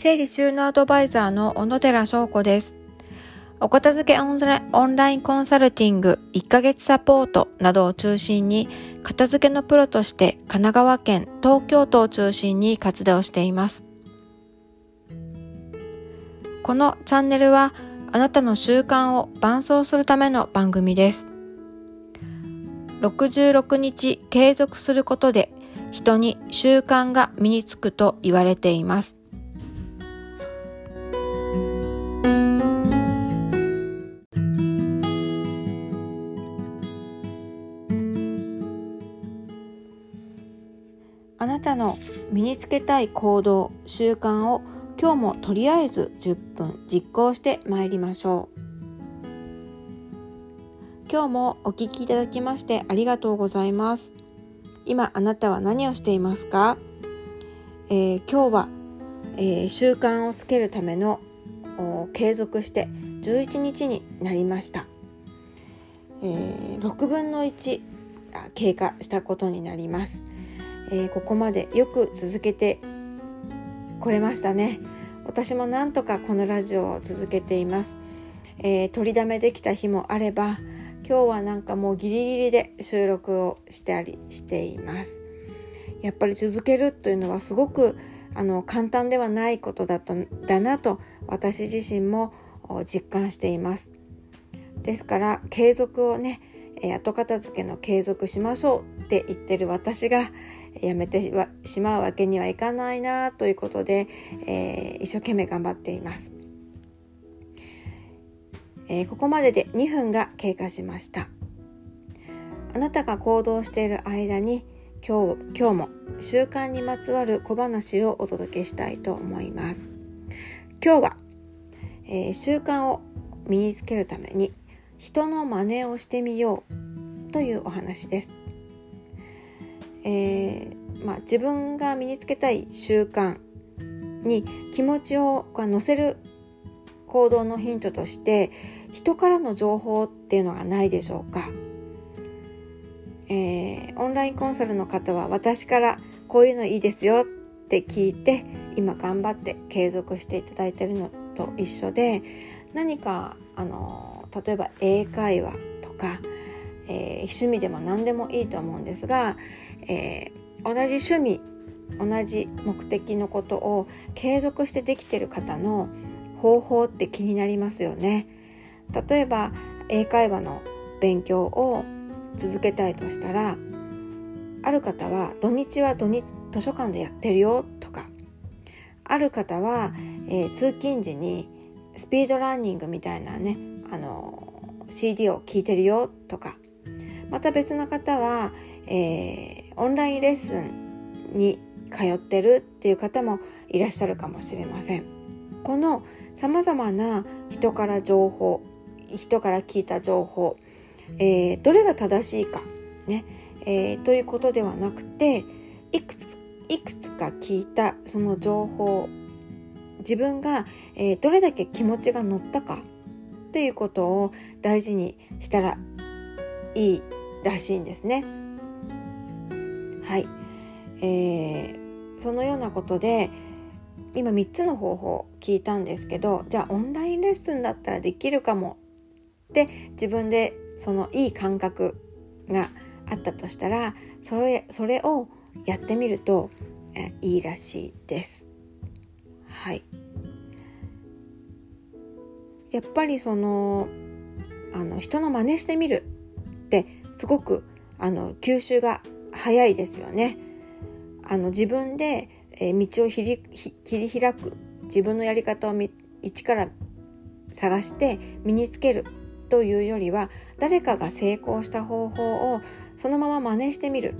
整理収納アドバイザーの小野寺翔子です。お片付けオンラインコンサルティング1ヶ月サポートなどを中心に片付けのプロとして神奈川県、東京都を中心に活動しています。このチャンネルはあなたの習慣を伴走するための番組です。66日継続することで人に習慣が身につくと言われています。あなたの身につけたい行動、習慣を今日もとりあえず10分実行してまいりましょう。今日もお聴きいただきましてありがとうございます。今あなたは何をしていますか、えー、今日は、えー、習慣をつけるための継続して11日になりました。えー、6分の1経過したことになります。えー、ここまでよく続けてこれましたね。私もなんとかこのラジオを続けています、えー、取りだめできた日もあれば今日はなんかもうギリギリで収録をしてありしています。やっぱり続けるというのはすごくあの簡単ではないことだっただなと私自身も実感しています。ですから継続をね後片付けの継続しましょうって言ってる私がやめてしまうわけにはいかないなということで、えー、一生懸命頑張っています、えー、ここまでで2分が経過しました。あなたが行動している間に今日今日も習慣にまつわる小話をお届けしたいと思います。今日は、えー、習慣を身につけるために人の真似をしてみようというお話です。えー、まあ、自分が身につけたい習慣に気持ちを乗せる行動のヒントとして人からの情報っていうのがないでしょうか、えー、オンラインコンサルの方は私からこういうのいいですよって聞いて今頑張って継続していただいてるのと一緒で何かあの例えば英会話とか、えー、趣味でも何でもいいと思うんですがえー、同じ趣味同じ目的のことを継続してできてる方の方法って気になりますよね。例えば英会話の勉強を続けたいとしたらある方は土日は土日図書館でやってるよとかある方は、えー、通勤時にスピードランニングみたいなねあの CD を聴いてるよとかまた別の方は、えー、オンラインレッスンに通ってるっていう方もいらっしゃるかもしれません。このさまざまな人から情報人から聞いた情報、えー、どれが正しいかね、えー、ということではなくていくついくつか聞いたその情報自分が、えー、どれだけ気持ちが乗ったかっていうことを大事にしたらいいらしいんですね。はい、えー、そのようなことで今3つの方法聞いたんですけどじゃあオンラインレッスンだったらできるかもって自分でそのいい感覚があったとしたらそれそれをやってみるとえいいらしいです。はいやっぱりそのあの人の真似してみるってすごくあの吸収が早いですよね。あの自分で、え、道を切り開く自分のやり方を一から探して身につけるというよりは誰かが成功した方法をそのまま真似してみる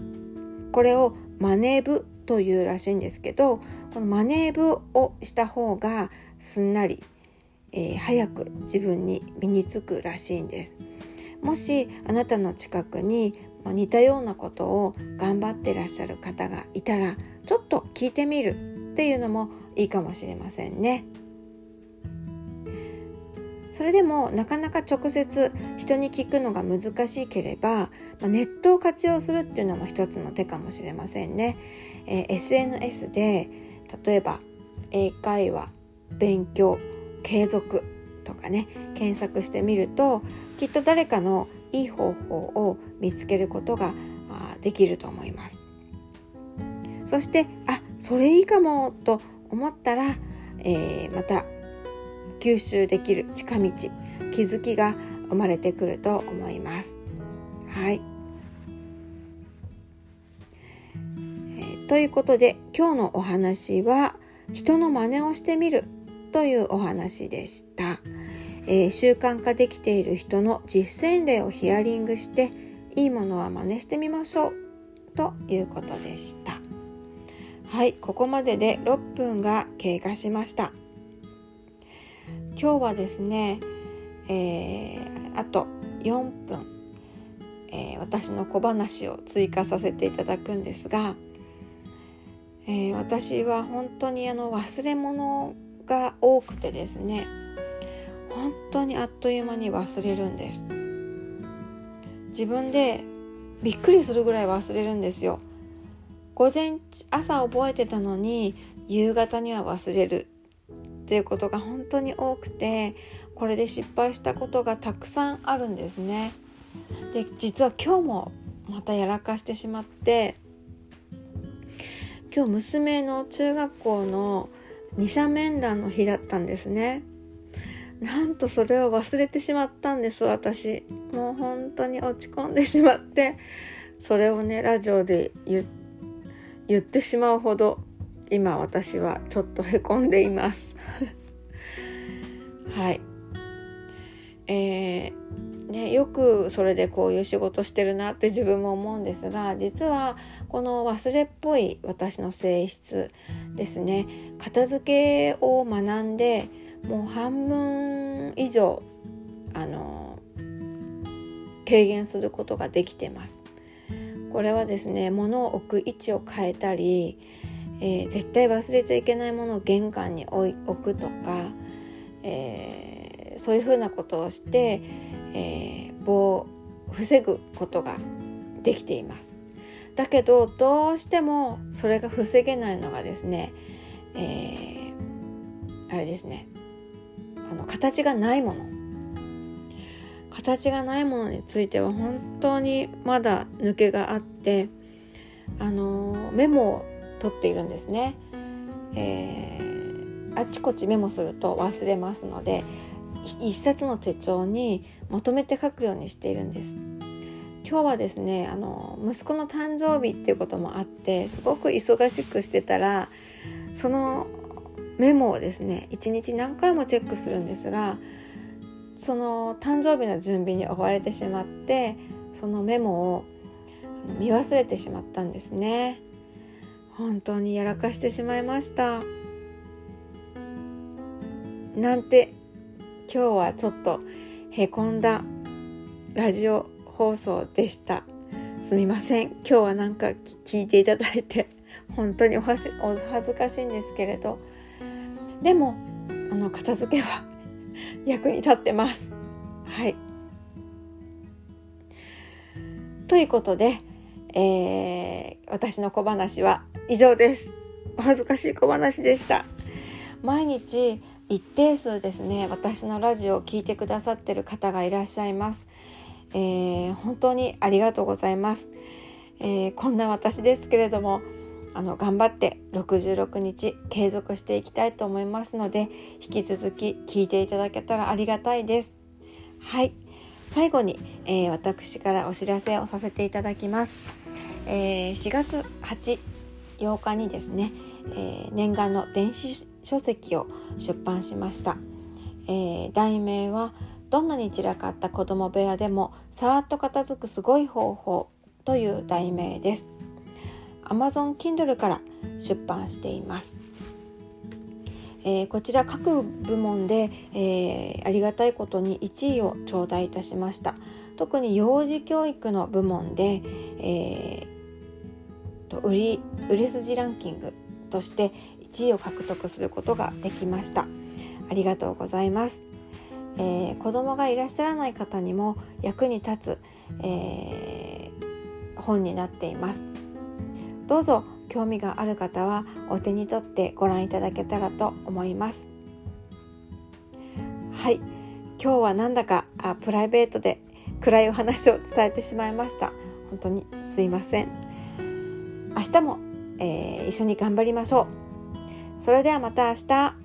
これをマネーブというらしいんですけどこのマネーブをした方がすんなり、えー、早く自分に身につくらしいんです。もしあなたの近くに似たようなことを頑張ってらっしゃる方がいたらちょっと聞いてみるっていうのもいいかもしれませんね。それでもなかなか直接人に聞くのが難しければ、まネットを活用するっていうのも一つの手かもしれませんね。えー、SNS で例えば英会話勉強継続とかね検索してみるときっと誰かのいい方法を見つけることができると思います。そしてあそれいいかもと思ったら、えー、また吸収できる近道気づきが生まれてくると思います。はい、えー、ということで今日のお話は人の真似をしてみるというお話でした。えー、習慣化できている人の実践例をヒアリングしていいものは真似してみましょうということでした。はいここまでで6分が経過しました。今日はですね、えー、あと4分、えー、私の小話を追加させていただくんですが、えー、私は本当にあの忘れ物が多くてですね本当にあっという間に忘れるんです。自分でびっくりするぐらい忘れるんですよ。午前朝覚えてたのに夕方には忘れる。っていうことが本当に多くてこれで失敗したことがたくさんあるんですね。で実は今日もまたやらかしてしまって今日娘の中学校の二者面談の日だったんですね。なんとそれを忘れてしまったんです私。もう本当に落ち込んでしまってそれをねラジオで言ってしまうほど今私はちょっとへこんでいます。はい。えー、ね、よくそれでこういう仕事してるなって自分も思うんですが実はこの忘れっぽい私の性質ですね。片付けを学んでもう半分以上あの軽減することができてます。これはですね物を置く位置を変えたり、えー、絶対忘れちゃいけないものを玄関に置くとか、えー、そういうふうなことをして、えー、防防ぐことができています。だけどどうしてもそれが防げないのがですね、えー、あれですねあの形がないもの。形がないものについては本当にまだ抜けがあってあのメモを取っているんですね、えー、あちこちメモすると忘れますので一冊の手帳にまとめて書くようにしているんです。今日はですねあの息子の誕生日っていうこともあってすごく忙しくしてたらそのメモをですね一日何回もチェックするんですがその誕生日の準備に追われてしまってそのメモを見忘れてしまったんですね。本当にやらかしてしまいました。なんて今日はちょっとへこんだラジオ放送でした。すみません。今日はなんか聞いていただいて本当におはしお恥ずかしいんですけれどでもあの片付けは 役に立ってます。はい。ということで、えー、私の小話は以上です。お恥ずかしい小話でした。毎日一定数ですね私のラジオを聴いてくださってる方がいらっしゃいます、えー、本当にありがとうございます、えー、こんな私ですけれどもあの頑張って66日継続していきたいと思いますので引き続き聞いていただけたらありがたいです。はい。最後に、えー、私からお知らせをさせていただきます、えー、4月8 8日にですね、えー、念願の電子書籍を出版しました、えー、題名はどんなに散らかった子供部屋でもさーっと片付くすごい方法という題名です。Amazon Kindle から出版しています。えー、こちら各部門で、えー、ありがたいことに1位を頂戴いたしました。特に幼児教育の部門で、えー、と売り売れ筋ランキングとして1位を獲得することができました。ありがとうございます、えー、子供がいらっしゃらない方にも役に立つ、えー、本になっています。どうぞ興味がある方はお手に取ってご覧いただけたらと思います。はい。今日はなんだかあプライベートで暗いお話を伝えてしまいました。本当にすいません。明日も、えー、一緒に頑張りましょう。それではまた明日。